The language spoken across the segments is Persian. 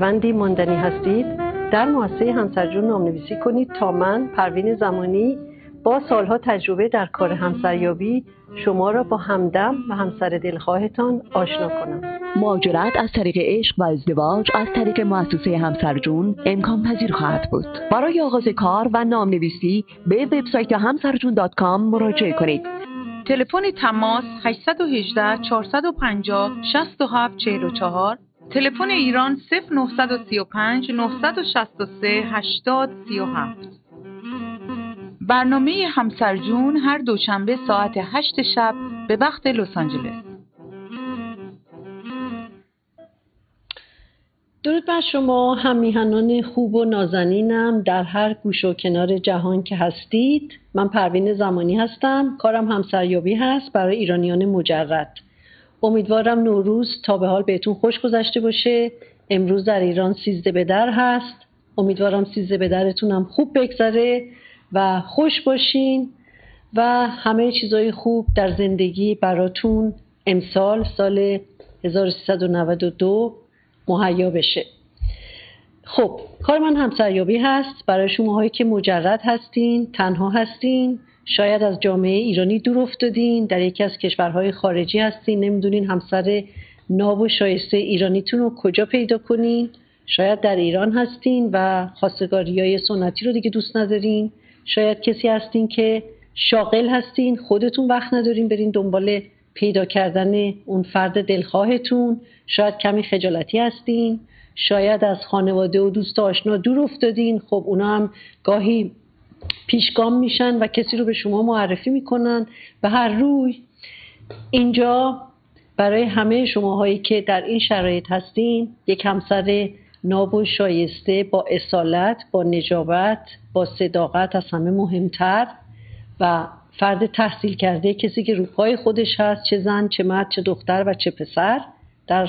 وندی ماندنی هستید؟ در مؤسسه همسرجون نامنویسی کنید تا من پروین زمانی با سالها تجربه در کار همسریابی شما را با همدم و همسر دلخواهتان آشنا کنم. مهاجرت از طریق عشق و ازدواج از طریق مؤسسه همسرجون امکان پذیر خواهد بود. برای آغاز کار و نامنویسی به وبسایت همسرجون مراجعه کنید. تلفن تماس 818 450 6744 تلفن ایران 0935 963 80 37 برنامه همسرجون هر دوشنبه ساعت 8 شب به وقت لس آنجلس. درود بر شما هم میهنان خوب و نازنینم در هر گوش و کنار جهان که هستید. من پروین زمانی هستم کارم همسریابی هست برای ایرانیان مجرد. امیدوارم نوروز تا به حال بهتون خوش گذشته باشه. امروز در ایران سیزده به در هست. امیدوارم سیزده به درتونم خوب بگذره و خوش باشین و همه چیزای خوب در زندگی براتون امسال سال 1392 مهیا بشه. خب کار من همسریابی هست. برای شماهایی که مجرد هستین تنها هستین. شاید از جامعه ایرانی دور افتادین در یکی از کشورهای خارجی هستین نمی‌دونین همسر ناب و شایسته ایرانیتون رو کجا پیدا کنین. شاید در ایران هستین و خواستگاری های سنتی رو دیگه دوست ندارین. شاید کسی هستین که شاغل هستین خودتون وقت ندارین برین دنبال پیدا کردن اون فرد دلخواهتون. شاید کمی خجالتی هستین. شاید از خانواده و دوست آشنا دور افتادین. خب اونا هم گاهی پیشگام میشن و کسی رو به شما معرفی می‌کنن. و هر روی اینجا برای همه شماهایی که در این شرایط هستین یک همسر ناب و شایسته با اصالت با نجابت با صداقت از همه مهمتر و فرد تحصیل کرده کسی که روپای خودش هست چه زن چه مرد چه دختر و چه پسر. در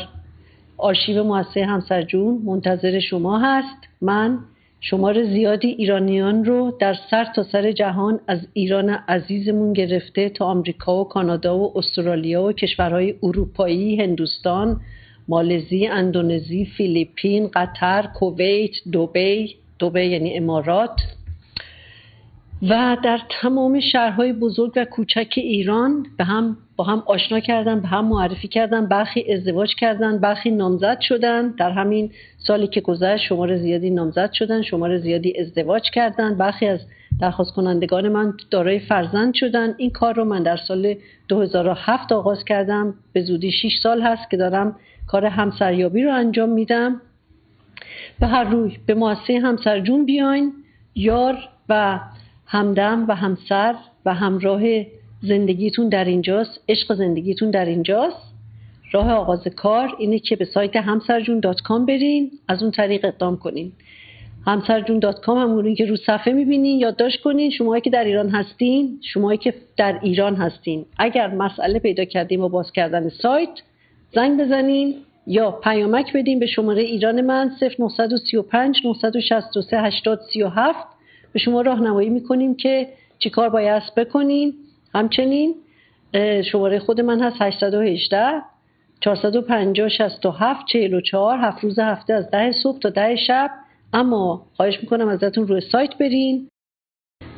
آرشیو مؤسسه همسرجون منتظر شما هست. من شمار زیادی ایرانیان رو در سر تا سر جهان از ایران عزیزمون گرفته تا آمریکا و کانادا و استرالیا و کشورهای اروپایی، هندوستان، مالزی، اندونزی، فیلیپین، قطر، کویت، دوبی، دوبی یعنی امارات. و در تمام شهرهای بزرگ و کوچک ایران به هم با هم آشنا کردن به هم معرفی کردن برخی ازدواج کردن برخی نامزد شدن. در همین سالی که گذشت شمار زیادی نامزد شدن شمار زیادی ازدواج کردن. برخی از درخواست کنندگان من دارای فرزند شدن. این کار رو من در سال 2007 آغاز کردم. به زودی 6 سال هست که دارم کار همسریابی رو انجام میدم. به هر روی به مؤسسه همسرجون بیاین. یار و همدم و همسر و همراه زندگیتون در اینجاست عشق زندگیتون در اینجاست. راه آغاز کار اینه که به سایت همسرجون dot com برین از اون طریق اقدام کنین. همسرجون dot com که رو صفحه می‌بینین یادداشت کنین. شماهایی که در ایران هستین شماهایی که در ایران هستین. اگر مسئله پیدا کردیم با باز کردن سایت زنگ بزنین یا پیامک بدین به شماره ایران من 0935 963 80 37 به شما راهنمایی می‌کنیم که چیکار باید بکنین. همچنین شماره خود من هست 818 450 67 44 هفت روز هفته از ده صبح تا ده شب. اما خواهش می‌کنم ازتون روی سایت برین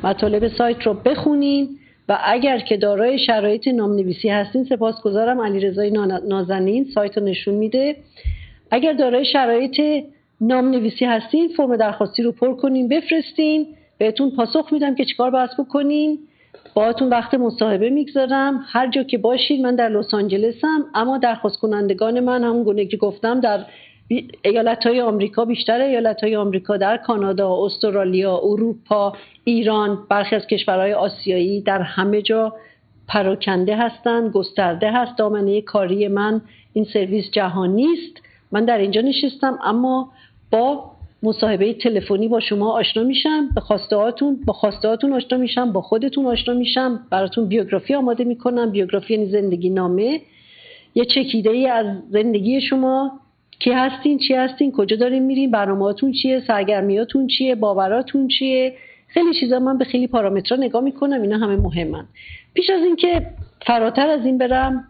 مطالب سایت رو بخونین و اگر که دارای شرایط نامنویسی هستین سپاسگزارم. علیرضای نازنین سایت رو نشون میده. اگر دارای شرایط نامنویسی هستین فرم درخواستی رو پر کنین بفرستین. بهتون پاسخ میدم که چیکار باید بکنین. باهاتون وقت مصاحبه می‌گذارم. هر جا که باشید من در لس آنجلسم اما درخواست کنندگان من همون گونه که گفتم در ایالت های آمریکا بیشتر ایالت های آمریکا در کانادا، استرالیا، اروپا، ایران، برخی از کشورهای آسیایی در همه جا پراکنده هستند، گسترده هست. دامنه کاری من این سرویس جهانی است. من در اینجا نشستم اما با مصاحبه تلفنی با شما آشنا میشم به خواسته هاتون با خواسته هاتون آشنا میشم با خودتون آشنا میشم براتون بیوگرافی آماده می‌کنم بیوگرافی یعنی زندگی نامه یه چکیده ای از زندگی شما کی هستین چی هستین کجا دارین میرین برنامهاتون چیه سرگرمیاتون چیه باوراتون چیه؟ خیلی چیزا من به خیلی پارامترها نگاه می‌کنم اینا همه مهمن. پیش از اینکه فراتر از این برم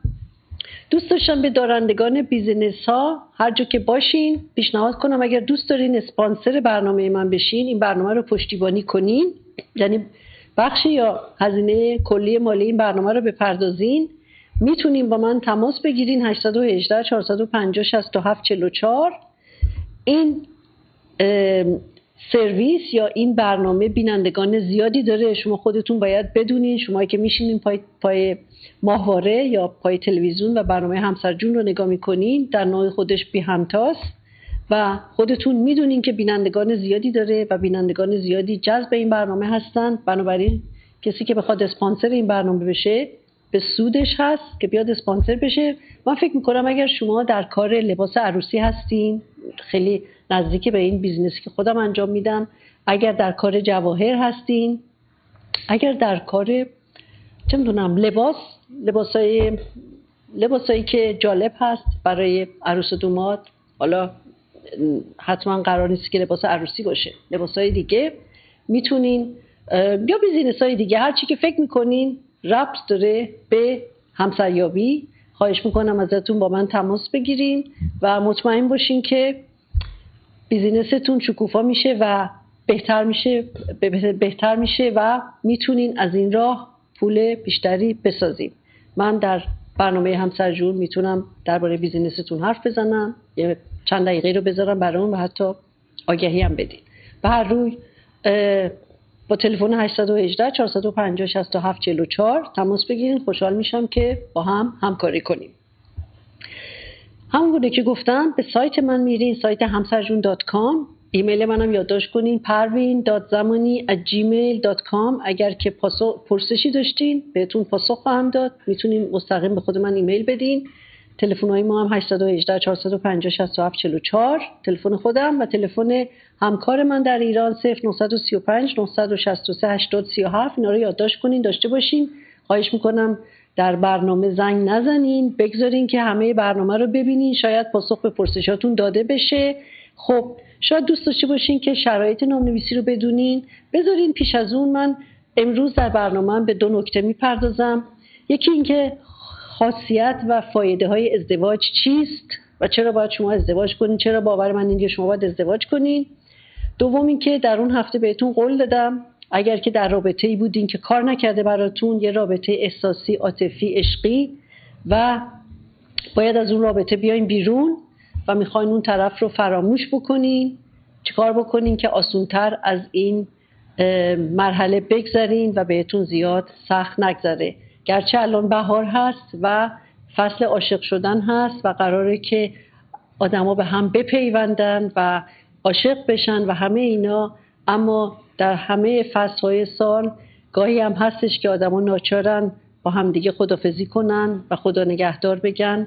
دوست داشتم به دارندگان بیزینس ها هر جا که باشین پیشنهاد کنم. اگر دوست دارین اسپانسر برنامه من بشین این برنامه رو پشتیبانی کنین. یعنی بخشی یا هزینه کلی مالی این برنامه رو بپردازین. می‌تونین با من تماس بگیرین. 818 450 67 44 این سرویس یا این برنامه بینندگان زیادی داره. شما خودتون باید بدونین شما که میشینین پای, پای ماهواره یا پای تلویزیون و برنامه همسر جون رو نگاه می‌کنین در نوع خودش بی همتاست و خودتون می‌دونین که بینندگان زیادی داره و بینندگان زیادی جذب این برنامه هستن. بنابراین کسی که بخواد اسپانسر این برنامه بشه به سودش هست که بیاد اسپانسر بشه. من فکر می‌کنم اگر شما در کار لباس عروسی هستین خیلی نزدیک به این business ی که خودم انجام میدم. اگر در کار جواهر هستین اگر در کار چه می‌دونم لباس لباسای لباسایی که جالب هست برای عروس دوماد حالا حتما قرار نیست که لباس عروسی باشه. لباسای دیگه می‌تونین یا بیزینس های دیگه. هر چی که فکر می‌کنین ربط داره به همسریابی. خواهش می‌کنم ازتون با من تماس بگیرین و مطمئن باشین که بیزینستون شکوفا میشه و بهتر میشه بهتر میشه و می‌تونین از این راه پول بیشتری بسازیم من در برنامه همسر جون می‌تونم درباره business تون حرف بزنم یه چند دقیقه رو بذارم برام و حتی آگهی هم بدین. به روی با تلفن 818 450 67 44 تماس بگیرین خوشحال میشم که با هم همکاری کنیم. همون بوده که گفتم به سایت من میرین سایت همسرجون dot com. ایمیل منم یادداشت کنین پروین dot زمانی Gmail dot com. اگر که پرسشی داشتین بهتون پاسخ خواهم داد. می‌تونین مستقیم به خود من ایمیل بدین. تلفن های ما هم 818 450 67 44 تلفن خودم و تلفن همکار من در ایران 0935 963 80 37 اینا رو یادداشت کنین داشته باشین. خواهش می‌کنم در برنامه زنگ نزنین. بگذارین که همه برنامه رو ببینین. شاید پاسخ به پرسشاتون داده بشه. خب شاید دوست داشته باشین که شرایط نامنویسی رو بدونین. بذارین پیش از اون من امروز در برنامه به دو نکته می‌پردازم. یکی اینکه خاصیت و فایده های ازدواج چیست و چرا باید شما ازدواج کنین؟ چرا باور من اینکه شما باید ازدواج کنین؟ دوم اینکه در اون هفته بهتون قول دادم اگر که در رابطه ای بودین که کار نکرده براتون یه رابطه احساسی عاطفی عشقی و باید از اون رابطه بیاین بیرون و می‌خواین اون طرف رو فراموش بکنین. چیکار بکنین که آسونتر از این مرحله بگذرین و بهتون زیاد سخت نگذره. گرچه الان بهار هست و فصل عاشق شدن هست و قراره که آدما به هم بپیوندن و عاشق بشن و همه اینا اما در همه فصلهای سال گاهی هم هستش که آدما ناچارن با همدیگه خدافزی کنن و خدا نگهدار بگن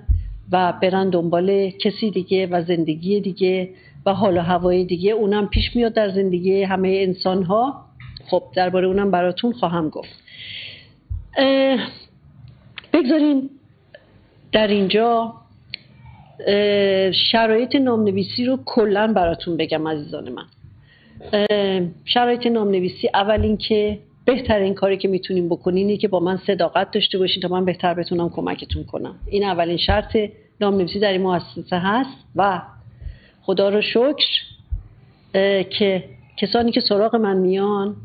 و برن دنبال کسی دیگه و زندگی دیگه و حال و هوای دیگه. اونم پیش میاد در زندگی همه انسان ها خب درباره اونم براتون خواهم گفت. بگذاریم در اینجا شرایط نامنویسی رو کلا براتون بگم عزیزان من. شرایط نامنویسی اول اینکه بهترین کاری که می‌تونیم بکنین اینه که با من صداقت داشته باشین تا من بهتر بتونم کمکتون کنم. این اولین شرط نامنویسی در این مؤسسه هست و خدا رو شکر که کسانی که سراغ من میان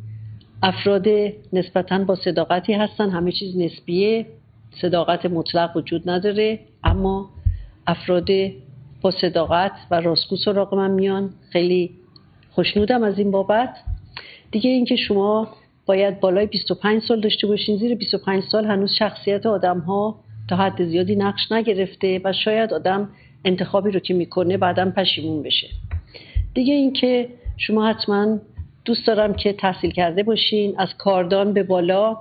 افراد نسبتا با صداقتی هستن همه چیز نسبیه صداقت مطلق وجود نداره اما افراد با صداقت و راستگو سراغ من میان. خیلی خوشنودم از این بابت. دیگه اینکه شما باید بالای 25 سال داشته باشین زیر 25 سال هنوز شخصیت آدم ها تا حد زیادی نقش نگرفته و شاید آدم انتخابی رو که می‌کنه بعدا پشیمون بشه. دیگه اینکه شما حتما دوست دارم که تحصیل کرده باشین از کاردان به بالا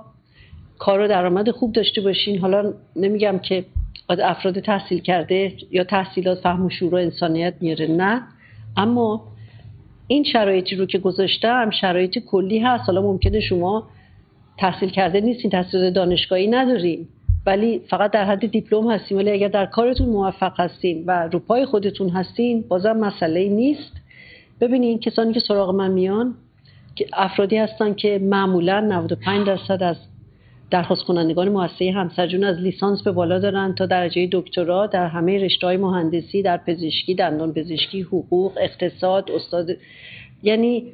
کار و درآمد خوب داشته باشین. حالا نمیگم که افراد تحصیل کرده یا تحصیلات فهم و شعور و انسانیت میاره نه. اما این شرایطی رو که گذاشتم شرایط کلی هست. حالا ممکنه شما تحصیل کرده نیستین تحصیل دانشگاهی ندارین. ولی فقط در حد دیپلم هستیم ولی اگر در کارتون موفق هستین و رو پای خودتون هستین بازم مسئله نیست. ببینین کسانی که سراغ من میان افرادی هستن که معمولا 95 درصد از درخواست کنندگان مؤسسه همسرجون از لیسانس به بالا دارن تا درجه دکترا در همه رشته های مهندسی در پزشکی دندان پزشکی حقوق اقتصاد استاد یعنی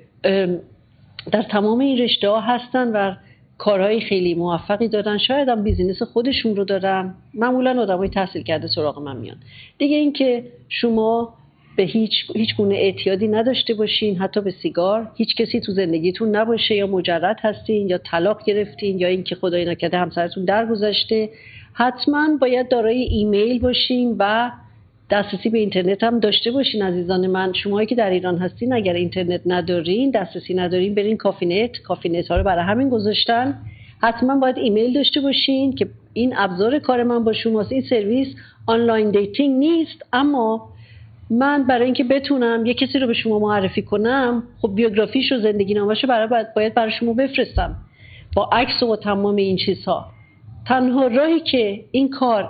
در تمام این رشته ها هستن و کارهای خیلی موفقی دارن. شاید هم business خودشون رو دارن. معمولا آدمای تحصیل کرده سراغ من میان. دیگه اینکه شما به هیچ, هیچ گونه اعتیادی نداشته باشین حتی به سیگار. هیچ کسی تو زندگیتون نباشه یا مجرد هستین یا طلاق گرفتین یا اینکه خدای نکرده همسرتون درگذشته. حتما باید دارای ایمیل باشین و دسترسی به اینترنت هم داشته باشین عزیزان من. شما که در ایران هستین اگر اینترنت ندارین دسترسی ندارین برین کافینت. کافینت ها رو برای همین گذاشتن. حتما باید ایمیل داشته باشین که این ابزار کار من با شماست. این سرویس online dating نیست اما من برای اینکه بتونم یه کسی رو به شما معرفی کنم خب بیوگرافیش و زندگی نامش رو برای باید, برای شما بفرستم. با عکس و تمام این چیزها. تنها راهی که این کار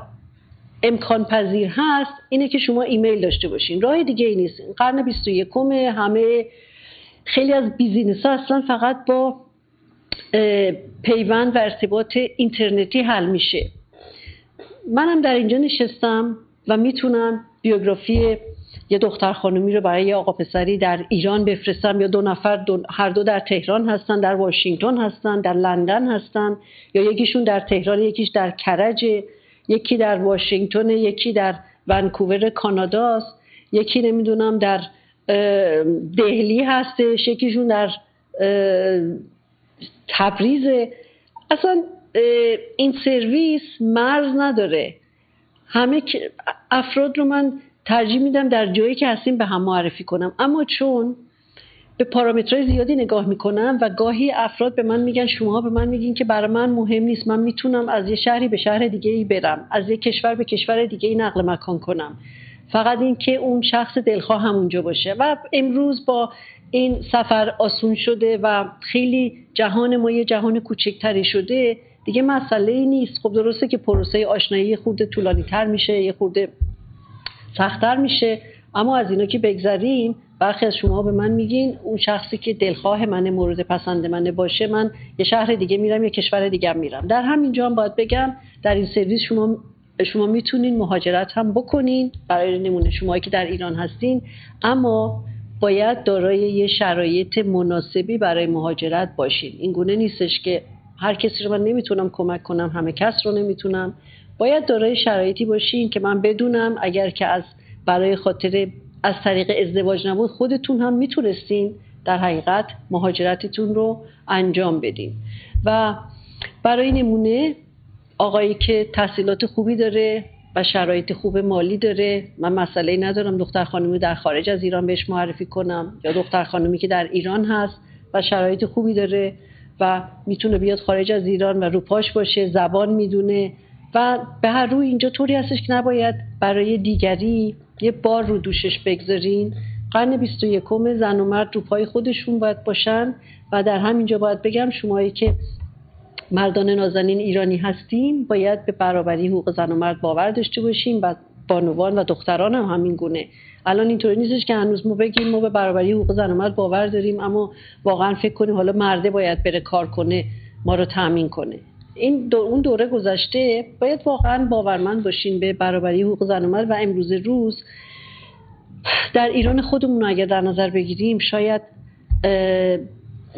امکان پذیر هست اینه که شما ایمیل داشته باشین. راه دیگه ای نیست. قرن 21 همه خیلی از business ها اصلا فقط با پیوند و ارتباط اینترنتی حل میشه. منم در اینجا نشستم و می‌تونم بیوگرافی یه دختر خانومی رو برای یه آقا پسری در ایران بفرستم یا دو نفر هر دو در تهران هستن در واشنگتن هستن در لندن هستن یا یکیشون در تهران یکیش در کرج یکی در واشنگتن یکی در ونکوور کاناداست یکی نمی‌دونم در دهلی هستش یکیشون در تبریز. اصلا این سرویس مرز نداره. همه افراد رو من ترجیح میدم در جایی که هستیم به هم معرفی کنم. اما چون به پارامترهای زیادی نگاه می‌کنم و گاهی افراد به من میگن شما به من میگین که برای من مهم نیست من می‌تونم از یه شهری به شهر دیگه ای برم از یه کشور به کشور دیگه ای نقل مکان کنم. فقط اینکه اون شخص دلخواه همونجا باشه. و امروز با این سفر آسون شده و خیلی جهان ما یه جهان کوچکتری شده دیگه مسئله ای نیست. خب درسته که پروسه آشنایی خود طولانی تر میشه یه خورده سختتر میشه. اما از اینا که بگذریم برخی از شما به من میگین اون شخصی که دلخواه من مورد پسند منه باشه من یه شهر دیگه میرم یه کشور دیگه میرم. در همینجا هم باید بگم در این سرویس شما شما می‌تونین مهاجرت هم بکنین برای نمونه شما که در ایران هستین. اما باید دارای یه شرایط مناسبی برای مهاجرت باشین. این گونه نیستش که هر کسی رو من نمی‌تونم کمک کنم همه کس رو نمی‌تونم. باید دارای شرایطی باشین که من بدونم اگر که از برای خاطر از طریق ازدواج نبود خودتون هم می‌تونستین در حقیقت مهاجرتتون رو انجام بدین. و برای نمونه آقایی که تحصیلات خوبی داره و شرایط خوب مالی داره من مسئله ندارم دختر خانمی در خارج از ایران بهش معرفی کنم یا دختر خانمی که در ایران هست و شرایط خوبی داره و می‌تونه بیاد خارج از ایران و روپاش باشه زبان می‌دونه و به هر روی اینجا طوری هستش که نباید برای دیگری یه بار رو دوشش بگذارین. قرن 21 زن و مرد رو پای خودشون باید باشن و در همینجا باید بگم شمایی که مردان نازنین ایرانی هستیم باید به برابری حقوق زن و مرد باور داشته باشیم و بانوان و دختران هم همین گونه. الان اینطوری نیستش که هنوز ما بگیم ما به برابری حقوق زن و مرد باور داریم اما واقعا فکر کنیم حالا مرده باید بره کار کنه ما رو تامین کنه. این دو اون دوره گذشته باید واقعا باورمند باشین به برابری حقوق زن و مرد و امروز روز. در ایران خودمون اگر در نظر بگیریم شاید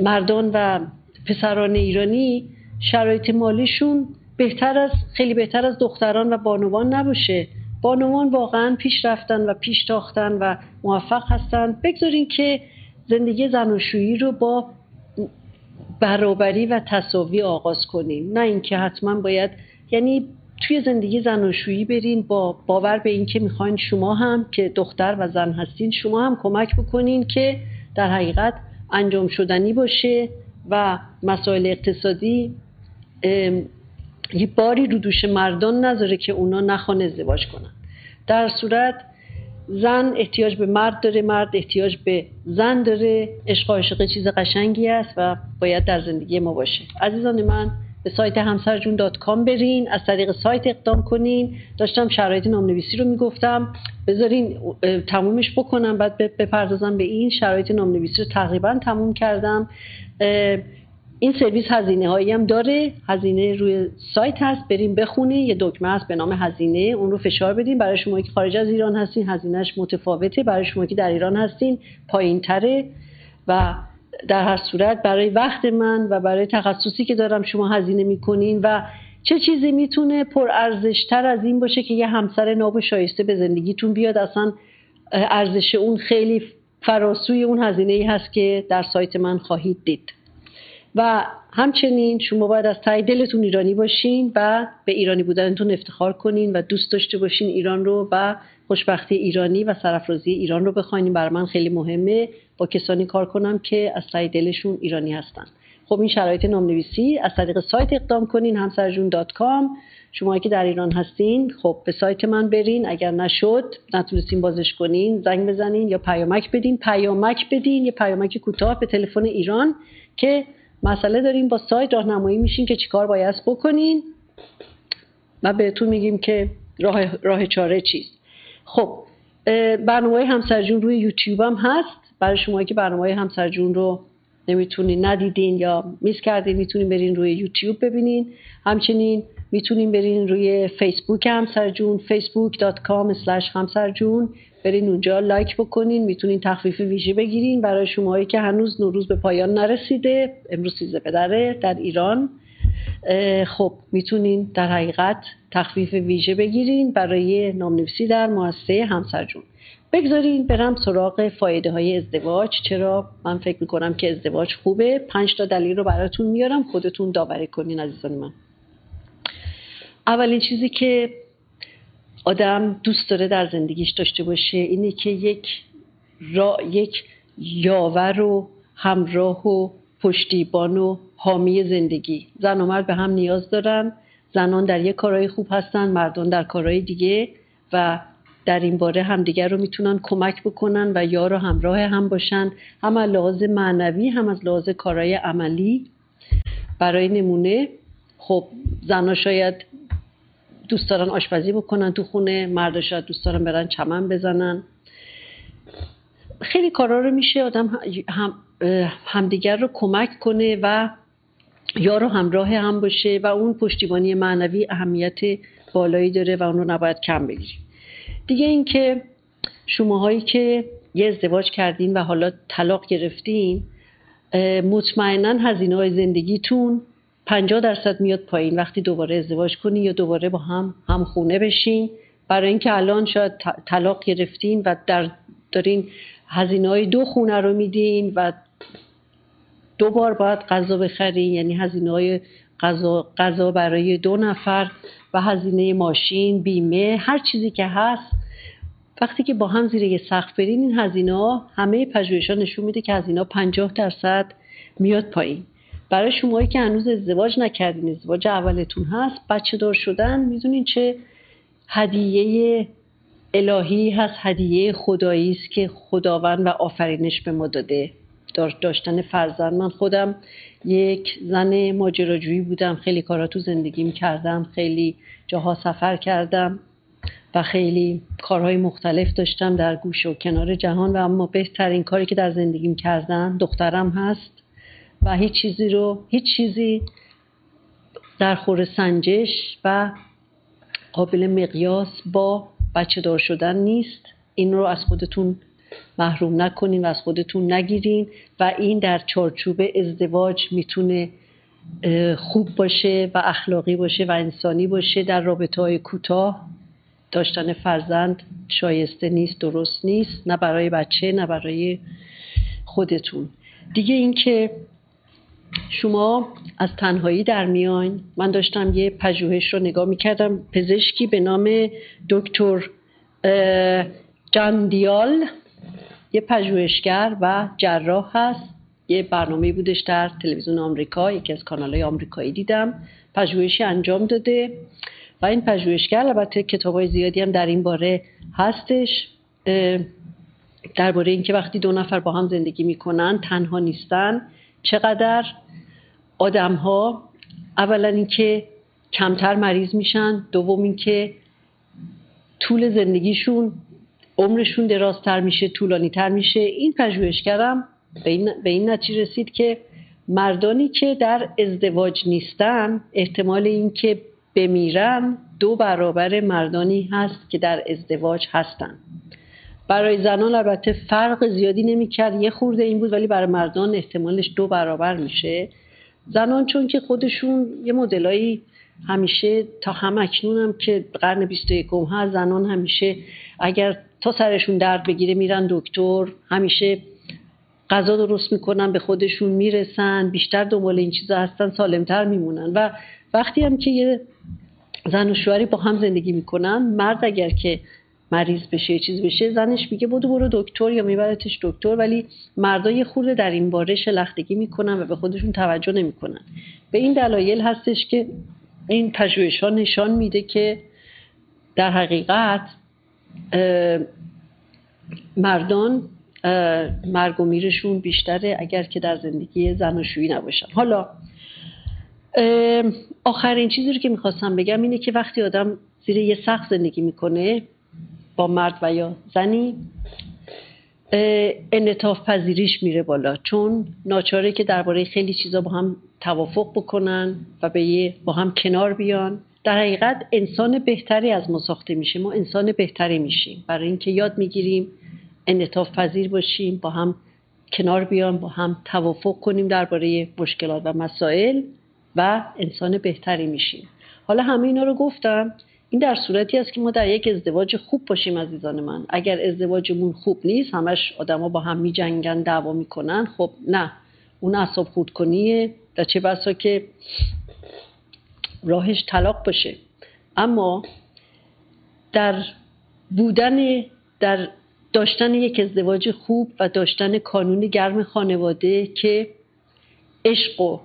مردان و پسران ایرانی شرایط مالیشون بهتر از خیلی بهتر از دختران و بانوان نباشه. بانوان واقعا پیش رفتن و پیش تاختن و موفق هستن. بگذارین که زندگی زناشویی رو با برابری و تصاوی آغاز کنیم. نه اینکه حتما باید یعنی توی زندگی زناشویی برین با باور به اینکه می‌خواین شما هم که دختر و زن هستین شما هم کمک بکنین که در حقیقت انجام شدنی باشه و مسائل اقتصادی یه باری رو دوش مردان نذاره که اونا نخوان ازدواج کنن. در صورت زن احتیاج به مرد داره مرد احتیاج به زن داره. عشق عاشق چیز قشنگی است و باید در زندگی ما باشه. عزیزان من به سایت همسرجون دات کام برین از طریق سایت اقدام کنین. داشتم شرایط نامنویسی رو می‌گفتم. بذارین تمومش بکنم بعد بپردازم به این شرایط نامنویسی رو تقریبا تموم کردم. این سرویس هزینه هایی هم داره. هزینه روی سایت هست. بریم بخونین یه دکمه هست به نام هزینه. اون رو فشار بدین. برای شما که خارج از ایران هستین هزینهش متفاوته. برای شما که در ایران هستین پایین تره و در هر صورت برای وقت من و برای تخصصی که دارم شما هزینه می‌کنین و چه چیزی می‌تونه پر تر از این باشه که یه همسر ناب و شایسته به زندگیتون بیاد. اصلا ارزش اون خیلی فراسوی اون هزینه ای هست که در سایت من خواهید دید. و همچنین شما باید از تای دلتون ایرانی باشین و به ایرانی بودنتون افتخار کنین و دوست داشته باشین ایران رو و خوشبختی ایرانی و سرافرازی ایران رو بخواین. برای من خیلی مهمه با کسانی کار کنم که از تای دلشون ایرانی هستن. خب این شرایط نامنویسی از طریق سایت اقدام کنین همسرجون دات کام. شما که در ایران هستین خب به سایت من برین. اگر نشد نتونستین بازش کنین زنگ بزنین یا پیامک بدین. پیامک بدین یه پیامک کوتاه به تلفن ایران که مسئله داریم با سایت راهنمایی میشین که چیکار باید بکنین و بهتون میگیم که راه, راه چاره چیست. خب برنامه همسرجون روی یوتیوب هم هست. برای شما که برنامه همسرجون رو نمی‌تونین ندیدین یا میس کردین می‌تونین برین روی یوتیوب ببینین. همچنین می‌تونین برین روی فیسبوک همسرجون facebook.com همسرجون برین اونجا لایک بکنین می‌تونین تخفیف ویژه بگیرین. برای شماهایی که هنوز نوروز به پایان نرسیده امروز سیزده پدره در ایران. خب می‌تونین در حقیقت تخفیف ویژه بگیرین برای نامنویسی در مؤسسه همسرجون بگذارین برم سراغ فایده های ازدواج. چرا؟ من فکر می‌کنم که ازدواج خوبه. پنج تا دلیل رو براتون میارم. خودتون داوری کنین عزیزان من. اولین چیزی که آدم دوست داره در زندگیش داشته باشه. اینه که یک را یک یاور و همراه و پشتیبان و حامی زندگی. زن و مرد به هم نیاز دارن. زنان در یک کارهای خوب هستن مردان در کارهای دیگه و در این باره همدیگر رو می‌تونن کمک بکنن و یار و همراه هم باشن. هم از لحاظ معنوی هم از لحاظ کارهای عملی. برای نمونه خب زنها شاید دوست دارن آشپزی بکنن تو خونه مردا شاید دوست دارن برن چمن بزنن. خیلی کارا رو میشه آدم هم همدیگر رو کمک کنه و یار و همراه هم باشه و اون پشتیبانی معنوی اهمیت بالایی داره و اون رو نباید کم بگیریم دیگه اینکه شماهایی که یه ازدواج کردین و حالا طلاق گرفتین مطمئنا هزینه های زندگیتون 50 درصد میاد پایین. وقتی دوباره ازدواج کنین یا دوباره با هم هم خونه بشین. برای اینکه الان شاید طلاق گرفتین و در دارین هزینه های دو خونه رو میدین و دو بار باید غذا بخرین یعنی هزینه های غذا برای دو نفر و هزینه ماشین بیمه هر چیزی که هست. وقتی که با هم زیر یه سخت برین این هزینه ها همه پژوهش‌ها نشون میده که هزینه ها 50 درصد میاد پایین. برای شمایی که هنوز ازدواج نکردین ازدواج اولتون هست بچه دار شدن می‌دونین چه هدیه الهی هست هدیه خدایی است که خداوند و آفرینش به ما داده. داشتن فرزند. من خودم یک زن ماجراجویی بودم خیلی کارا تو زندگیم کردم خیلی جاها سفر کردم و خیلی کارهای مختلف داشتم در گوش و کنار جهان و اما بهترین کاری که در زندگیم کردم دخترم هست. و هیچ چیزی رو هیچ چیزی در خور سنجش و قابل مقیاس با بچه دار شدن نیست. این رو از خودتون محروم نکنین و از خودتون نگیرین و این در چارچوب ازدواج می‌تونه خوب باشه و اخلاقی باشه و انسانی باشه در رابطه های کوتاه. داشتن فرزند شایسته نیست درست نیست نه برای بچه نه برای خودتون. دیگه اینکه شما از تنهایی در میان. من داشتم یه پژوهش رو نگاه می‌کردم پزشکی به نام دکتر جاندیال. یه پژوهشگر و جراح هست. یه برنامه بودش در تلویزیون آمریکا یکی از کانال های آمریکایی دیدم. پژوهشی انجام داده و این پژوهشگر البته کتاب های زیادی هم در این باره هستش درباره اینکه وقتی دو نفر با هم زندگی می‌کنن تنها نیستن چقدر آدم ها اولا اینکه کمتر مریض میشن دوم اینکه طول زندگیشون عمرشون درازتر میشه طولانی تر میشه. این پژوهشگرم به این, به این نتیجه رسید که مردانی که در ازدواج نیستن احتمال اینکه بمیرن دو برابر مردانی هست که در ازدواج هستن. برای زنان البته فرق زیادی نمی‌کرد. یه خورده این بود ولی برای مردان احتمالش دو برابر میشه. زنان چون که خودشون یه مدلایی همیشه تا هم اکنون هم که قرن 21 هست زنان همیشه اگر تا سرشون درد بگیره میرن دکتر همیشه غذا درست می‌کنن به خودشون می‌رسن بیشتر دنبال این چیزا هستن سالمتر میمونن. و وقتی هم که یه زن و شوهری با هم زندگی می‌کنن مرد اگر که مریض بشه چیز بشه زنش میگه بودو برو دکتر یا میبرتش دکتر ولی مردا یه خورده در این باره شلختگی می‌کنن و به خودشون توجه نمی‌کنن. به این دلایل هستش که این پژوهش ها نشان میده که در حقیقت مردان مرگ و میرشون بیشتره اگر که در زندگی زناشویی نباشن. حالا آخرین چیزی رو که می‌خواستم بگم اینه که وقتی آدم زیر یه سخت زندگی می‌کنه با مرد و یا زنی انطاف پذیریش میره بالا. چون ناچاره که درباره خیلی چیزا با هم توافق بکنن و به با هم کنار بیان. در حقیقت انسان بهتری از ما ساخته میشه. ما انسان بهتری میشیم. برای اینکه یاد می‌گیریم انطاف پذیر باشیم با هم کنار بیان با هم توافق کنیم درباره مشکلات و مسائل و انسان بهتری میشیم. حالا همه اینا رو گفتم. این در صورتی است که ما در یک ازدواج خوب باشیم عزیزان من. اگر ازدواجمون خوب نیست همش آدما با هم میجنگن دعوا می‌کنن. خب نه اون اعصاب خودکنیه و چه بسا که راهش طلاق باشه. اما در بودن در داشتن یک ازدواج خوب و داشتن کانون گرم خانواده که عشق و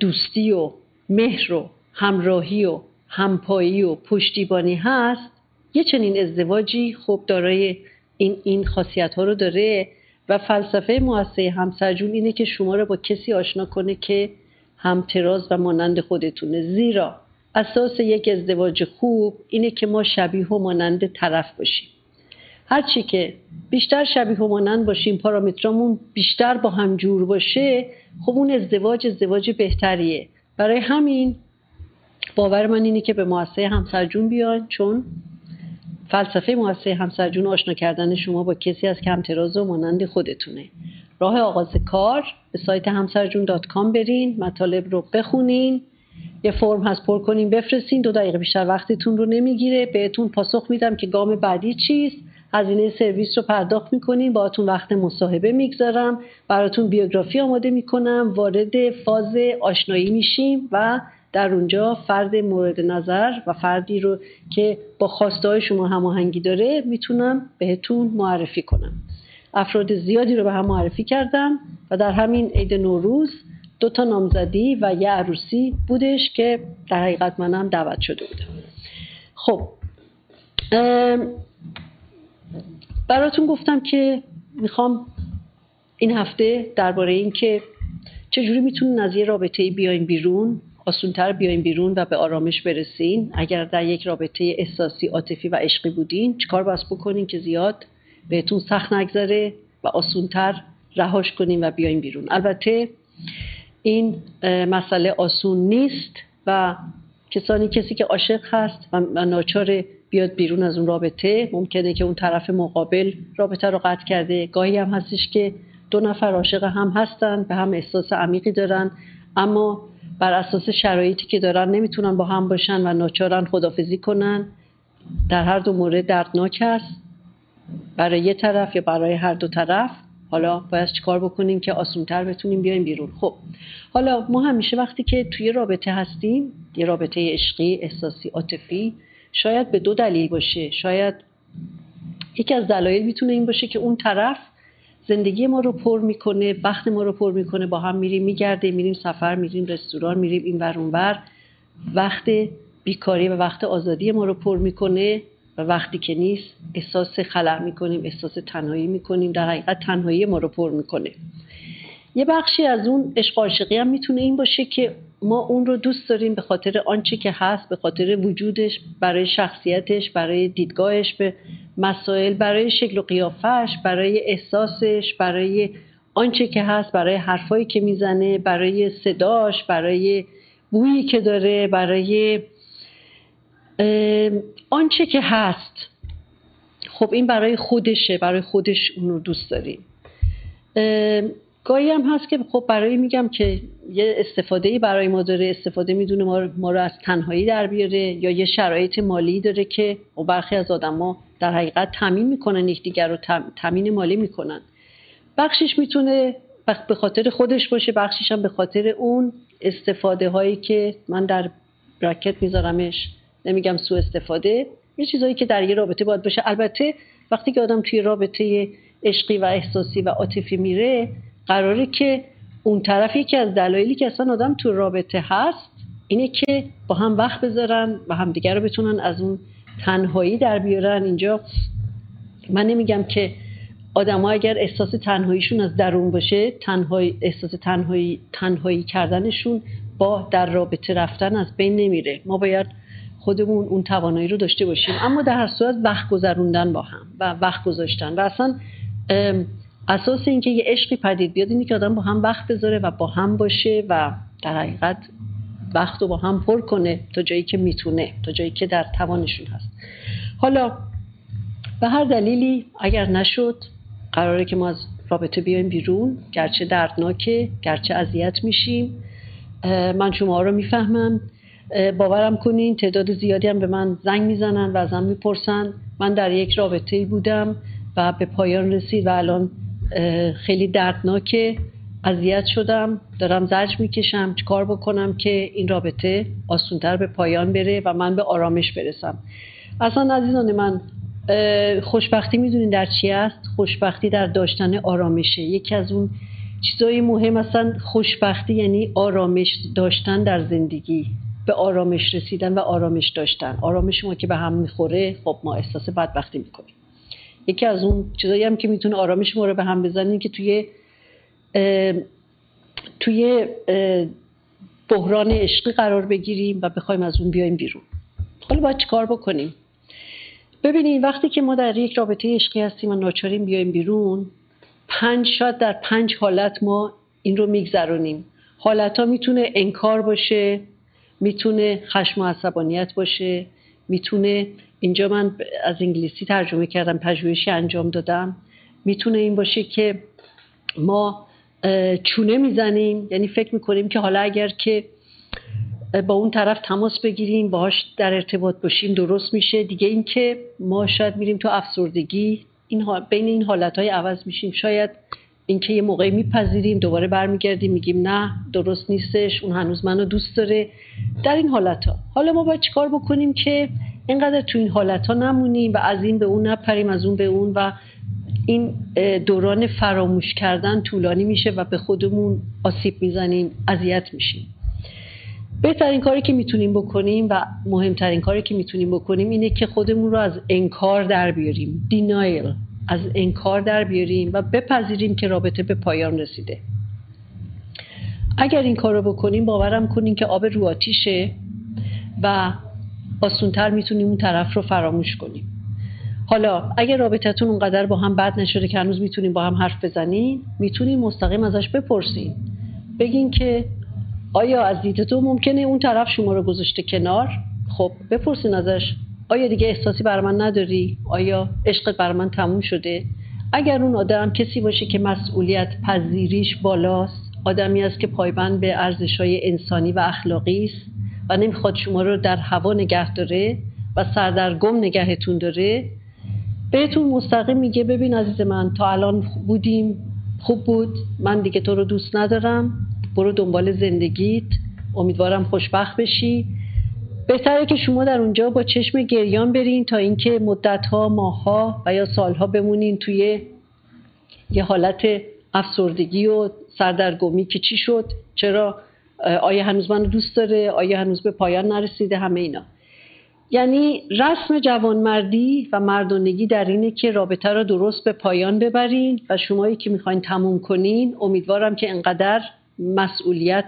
دوستی و مهر و همراهی و همپایی و پشتیبانی هست یه چنین ازدواجی خب دارای این این خاصیت ها رو داره و فلسفه مؤسسه همسرجون اینه که شما رو با کسی آشنا کنه که همتراز و مانند خودتونه. زیرا اساس یک ازدواج خوب اینه که ما شبیه و مانند طرف باشیم. هرچی که بیشتر شبیه و مانند باشیم پارامترامون بیشتر با هم جور باشه خب اون ازدواج ازدواج بهتریه. برای همین باور من اینه که به مؤسسه همسرجون بیان چون فلسفه مؤسسه همسرجون آشنا کردن شما با کسی از کمتراز و مانند خودتونه. راه آغاز کار به سایت همسرجون دات کام برین مطالب رو بخونین یه فرم هست پر کنین بفرستین دو دقیقه بیشتر وقتتون رو نمی‌گیره. بهتون پاسخ میدم که گام بعدی چیست. هزینه سرویس رو پرداخت می‌کنین باهاتون وقت مصاحبه می‌گذارم. براتون بیوگرافی آماده می‌کنم. وارد فاز آشنایی میشیم و در اونجا فرد مورد نظر و فردی رو که با خواسته شما هماهنگی داره می‌تونم بهتون معرفی کنم. افراد زیادی رو به هم معرفی کردم و در همین عید نوروز دو تا نامزدی و یه عروسی بودش که در حقیقت منم دعوت شده بودم. خب براتون گفتم که می‌خوام این هفته درباره این که چجوری می‌تونین از یه رابطه بیاین بیرون آسونتر بیاین بیرون و به آرامش برسین. اگر در یک رابطه احساسی عاطفی و عشقی بودین چیکار باید بکنین که زیاد بهتون سخت نگذره و آسونتر رهاش کنین و بیاین بیرون؟ البته این مسئله آسون نیست و کسانی کسی که عاشق هست و ناچار بیاد بیرون از اون رابطه ممکنه که اون طرف مقابل رابطه رو قطع کرده. گاهی هم هستش که دو نفر عاشق هم هستن به هم احساس عمیقی دارن اما بر اساس شرایطی که دارن نمی‌تونن با هم باشن و ناچارن خدافزی کنن. در هر دو مورد دردناک است. برای یه طرف یا برای هر دو طرف. حالا باید چیکار بکنیم که آسونتر بتونیم بیایم بیرون. خب حالا ما همیشه وقتی که توی رابطه هستیم یه رابطه عشقی احساسی عاطفی شاید به دو دلیل باشه. شاید یکی از دلایل می‌تونه این باشه که اون طرف زندگی ما رو پر می‌کنه وقت ما رو پر می‌کنه. با هم میریم میگرده میریم سفر میریم رستوران میریم این ور ور. وقت بیکاری و وقت آزادی ما رو پر می‌کنه و وقتی که نیست احساس خلع می‌کنیم احساس تنهایی می‌کنیم. در حقیقت تنهایی ما رو پر می‌کنه. یه بخشی از اون عشق عاشقی هم می‌تونه این باشه که ما اون رو دوست داریم به خاطر آنچه که هست به خاطر وجودش برای شخصیتش برای دیدگاهش به مسائل برای شکل و قیافش برای احساسش برای آنچه که هست برای حرفایی که می‌زنه برای صداش برای بویی که داره برای آنچه که هست. خب این برای خودشه برای خودش اون رو دوست داریم. گاهی هم هست که خب برای میگم که یه استفاده برای ما داره استفاده می‌دونه ما, رو از تنهایی در بیاره یا یه شرایط مالی داره که و برخی از آدما در حقیقت تامین می‌کنن یکدیگر رو تامین مالی می‌کنن. بخشش می‌تونه به خاطر خودش باشه بخشش هم به خاطر اون استفاده هایی که من در براکت میذارمش. نمیگم سو استفاده یه چیزهایی که در یه رابطه باید باشه. البته وقتی که آدم توی رابطه عشقی و احساسی و عاطفی میره قراره که اون طرف یکی از دلایلی که اصلا آدم تو رابطه هست اینه که با هم وقت بذارن و همدیگر رو بتونن از اون تنهایی در بیارن. اینجا من نمیگم که آدما اگر احساس تنهاییشون از درون باشه تنهایی احساس تنهایی تنهایی کردنشون با در رابطه رفتن از بین نمیره. ما باید خودمون اون توانایی رو داشته باشیم. اما در هر صورت وقت گذروندن با هم و وقت گذاشتن. و اصلا اساس اینکه یه عشقی پدید بیاد اینه که آدم با هم وقت بذاره و با هم باشه و در حقیقت وقت رو با هم پر کنه تا جایی که می‌تونه تا جایی که در توانشون هست. حالا به هر دلیلی اگر نشد قراره که ما از رابطه بیایم بیرون. گرچه دردناکه گرچه اذیت میشیم. من شما رو می‌فهمم. باورم کنین تعداد زیادی هم به من زنگ می‌زنن و ازم می‌پرسن. من در یک رابطه بودم و به پایان رسید و الان خیلی دردناکه. اذیت شدم دارم زرج می‌کشم. چیکار بکنم که این رابطه آسونتر به پایان بره و من به آرامش برسم؟ اصلا عزیزان من خوشبختی می‌دونین در چی است؟ خوشبختی در داشتن آرامشه. یکی از اون چیزای مهم اصلا خوشبختی یعنی آرامش داشتن در زندگی. به آرامش رسیدن و آرامش داشتن. آرامش ما که به هم می‌خوره خب ما احساس بدبختی می‌کنیم. یکی از اون چیزایی هم که می‌تونه آرامش ما رو به هم بزنه که توی توی بحران عشقی قرار بگیریم و بخوایم از اون بیایم بیرون. حالا باید چیکار بکنیم؟ ببینید وقتی که ما در یک رابطه عشقی هستیم و ناچاریم بیایم بیرون پنج شاید در پنج حالت ما این رو میگذرونیم. حالت ها می‌تونه انکار باشه می‌تونه خشم و عصبانیت باشه می‌تونه اینجا من از انگلیسی ترجمه کردم پژوهشی انجام دادم. می‌تونه این باشه که ما چونه می‌زنیم یعنی فکر می‌کنیم که حالا اگر که با اون طرف تماس بگیریم باهاش در ارتباط باشیم درست میشه. دیگه اینکه ما شاید میریم تو افسردگی این بین این حالت های عوض میشیم. شاید اینکه یه موقعی میپذیریم دوباره برمیگردیم میگیم نه درست نیستش اون هنوز منو دوست داره. در این حالت ها حالا ما باید چیکار بکنیم که اینقدر تو این حالت ها نمونیم و از این به اون نپریم از اون به اون و این دوران فراموش کردن طولانی میشه و به خودمون آسیب می‌زنیم اذیت میشیم. بهترین کاری که می‌تونیم بکنیم و مهمترین کاری که می‌تونیم بکنیم اینه که خودمون رو از انکار در بیاریم. دینایل از انکار در بیاریم و بپذیریم که رابطه به پایان رسیده. اگر این کار رو بکنیم باورم کنیم که آب رو آتیشه و آسونتر می‌تونیم اون طرف رو فراموش کنیم. حالا اگر رابطتون اونقدر با هم بد نشده که هنوز می‌تونیم با هم حرف بزنیم می‌تونیم مستقیم ازش بپرسیم. بگین که آیا از دید تو ممکنه اون طرف شما رو گذاشته کنار؟ خب بپرسین ازش. آیا دیگه احساسی بر من نداری؟ آیا عشقت بر من تموم شده؟ اگر اون آدم کسی باشه که مسئولیت پذیریش بالاست آدمی است که پایبند به ارزش های انسانی و اخلاقی است و نمی‌خواد شما رو در هوا نگه داره و سردرگم نگهتون داره. بهتون مستقیم میگه ببین عزیز من تا الان بودیم خوب بود من دیگه تو رو دوست ندارم برو دنبال زندگیت امیدوارم خوشبخت بشی. بهتره که شما در اونجا با چشم گریان برین تا اینکه مدتها ماهها و یا سالها بمونین توی یه حالت افسردگی و سردرگمی که چی شد چرا آیا هنوز منو دوست داره؟ آیا هنوز به پایان نرسیده؟ همه اینا. یعنی رسم جوانمردی و مردانگی در اینه که رابطه را درست به پایان ببرین و شمایی که می‌خواین تموم کنین امیدوارم که انقدر مسئولیت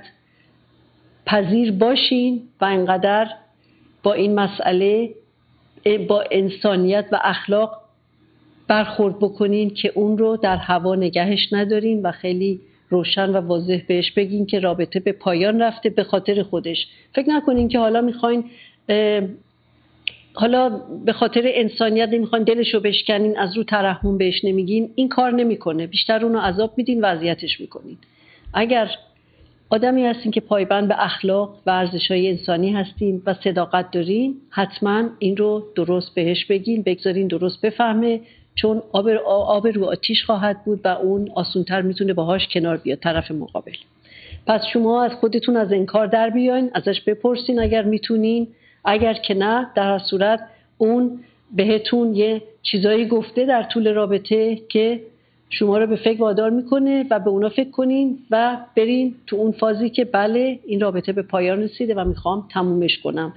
پذیر باشین و انقدر با این مسئله با انسانیت و اخلاق برخورد بکنین که اون رو در هوا نگهش ندارین و خیلی روشن و واضح بهش بگین که رابطه به پایان رفته به خاطر خودش. فکر نکنین که حالا می‌خواین حالا به خاطر انسانیت نمی‌خواین دلش رو بشکنین از رو ترحم بهش نمیگین این کار نمی‌کنه. بیشتر اونو عذاب میدین و اذیتش می‌کنین. اگر آدمی هستین که پایبند به اخلاق و ارزش های انسانی هستین و صداقت دارین حتما این رو درست بهش بگین بگذارین درست بفهمه چون آب, آب رو آتیش خواهد بود و اون آسونتر می‌تونه باهاش کنار بیاد طرف مقابل. پس شما از خودتون از انکار در بیاین ازش بپرسین اگر می‌تونین. اگر که نه در هر صورت اون بهتون یه چیزایی گفته در طول رابطه که شما رو به فکر وادار می‌کنه و به اونا فکر کنین و برین تو اون فازی که بله این رابطه به پایان رسیده و می‌خوام تمومش کنم.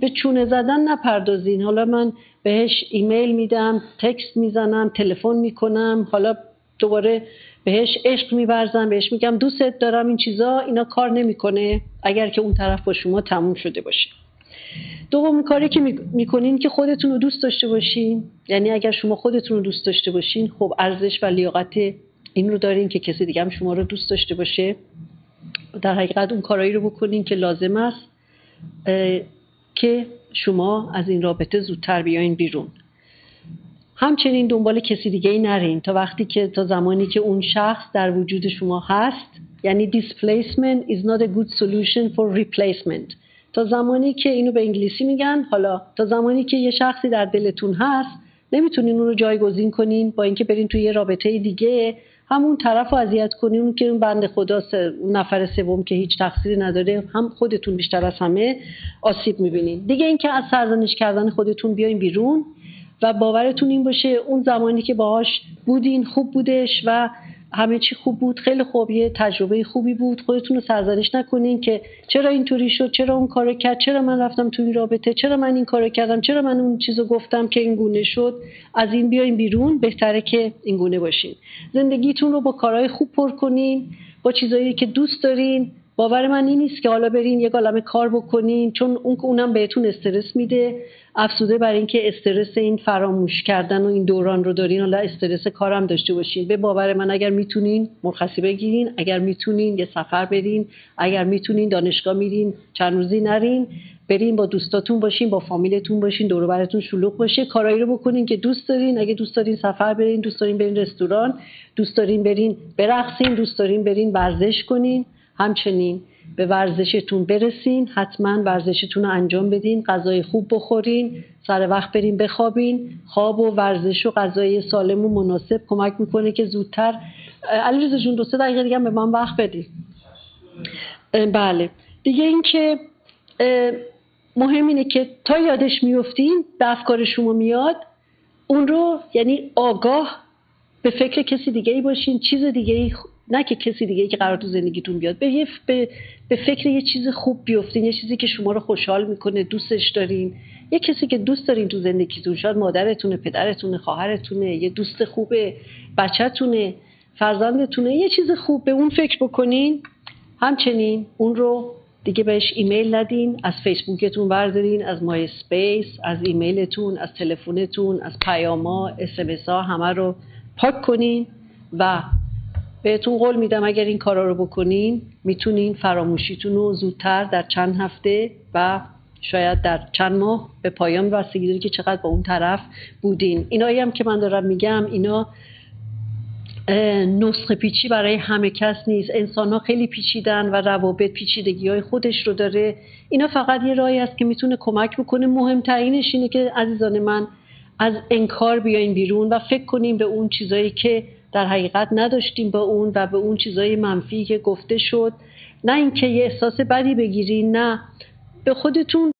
به چونه زدن نپردازین. حالا من بهش ایمیل میدم تکست می‌زنم تلفن می‌کنم حالا دوباره بهش عشق میورزم بهش میگم دوستت دارم این چیزا اینا کار نمی‌کنه اگر که اون طرف با شما تموم شده باشه. دوم کاری که می‌کنین که خودتون رو دوست داشته باشین یعنی اگر شما خودتون رو دوست داشته باشین خب ارزش و لیاقت این رو دارین که کسی دیگه هم شما رو دوست داشته باشه. در حقیقت اون کارایی رو بکنین که لازم است که شما از این رابطه زودتر بیاین بیرون. همچنین دنبال کسی دیگه ای نرین. تا وقتی که تا زمانی که اون شخص در وجود شما هست یعنی displacement is not a good solution for replacement. تا زمانی که اینو به انگلیسی میگن حالا تا زمانی که یه شخصی در دلتون هست نمی‌تونین اون رو جایگزین کنین با اینکه برین توی یه رابطه دیگه همون طرف رو اذیت اون که اون بند خدا نفر سوم که هیچ تقصیری نداره هم خودتون بیشتر از همه آسیب می‌بینین. دیگه اینکه از سرزنش کردن خودتون بیاین بیرون و باورتون این باشه اون زمانی که باهاش بودین خوب بودش و همه چی خوب بود. خیلی خوب یه تجربه خوبی بود. خودتون رو سرزنش نکنین که چرا اینطوری شد چرا اون کارو کرد چرا من رفتم تو این رابطه چرا من این کارو کردم چرا من اون چیزو گفتم که این گونه شد. از این بیاین بیرون بهتره که این گونه باشین. زندگیتون رو با کارهای خوب پر کنین با چیزایی که دوست دارین. باور من این نیست که حالا برین یه گالمه کار بکنین چون اون اونم بهتون استرس میده. افسوده بر اینکه استرس این فراموش کردن و این دوران رو دارین حالا استرس کارم داشته باشین. به باور من اگر می‌تونین مرخصی بگیرین اگر می‌تونین یه سفر برین اگر می‌تونین دانشگاه میرین چند روزی نرین برین با دوستاتون باشین با فامیلتون باشین دور براتون شلوغ باشه. کارایی رو بکنین که دوست دارین. اگه دوست دارین سفر برین دوست دارین برین رستوران دوست دارین برین برقصین دوست دارین برین ورزش کنین. همچنین به ورزشتون برسین حتما ورزشتون رو انجام بدین غذای خوب بخورین سر وقت برین بخوابین. خواب و ورزش و غذای سالم و مناسب کمک می‌کنه که زودتر علیرضا جون دو سه دقیقه دیگه به من وقت بدین. بله. دیگه اینکه مهم اینه که تا یادش میفتین به افکار شما میاد اون رو یعنی آگاه به فکر کسی دیگه ای باشین چیز دیگه ای نه که کسی دیگه که قرار تو زندگیتون بیاد به, به, به فکر یه چیز خوب بیفتین یه چیزی که شما رو خوشحال می‌کنه دوستش دارین. یه کسی که دوست دارین تو زندگیتون شاید مادرتونه پدرتونه خواهرتونه یه دوست خوبه بچهتونه فرزندتونه یه چیز خوب به اون فکر بکنین. همچنین اون رو دیگه بهش ایمیل ندین از فیسبوکتون بردارین از MySpace از ایمیلتون از تلفنتون از پیاما اس ها همه رو پاک کنین و بهتون قول میدم اگر این کارا رو بکنین می‌تونین فراموشیتون رو زودتر در چند هفته و شاید در چند ماه به پایان بستگی داره که چقدر با اون طرف بودین. اینایی هم که من دارم میگم اینا نسخه پیچی برای همه کس نیست. انسان ها خیلی پیچیدن و روابط پیچیدگی های خودش رو داره. اینا فقط یه راهی است که می‌تونه کمک بکنه. مهمترینش اینه که عزیزان من از انکار بیاین بیرون و فکر کنیم به اون چیزایی که در حقیقت نداشتیم با اون و به اون چیزای منفی که گفته شد. نه اینکه یه احساس بدی بگیرین نه. به خودتون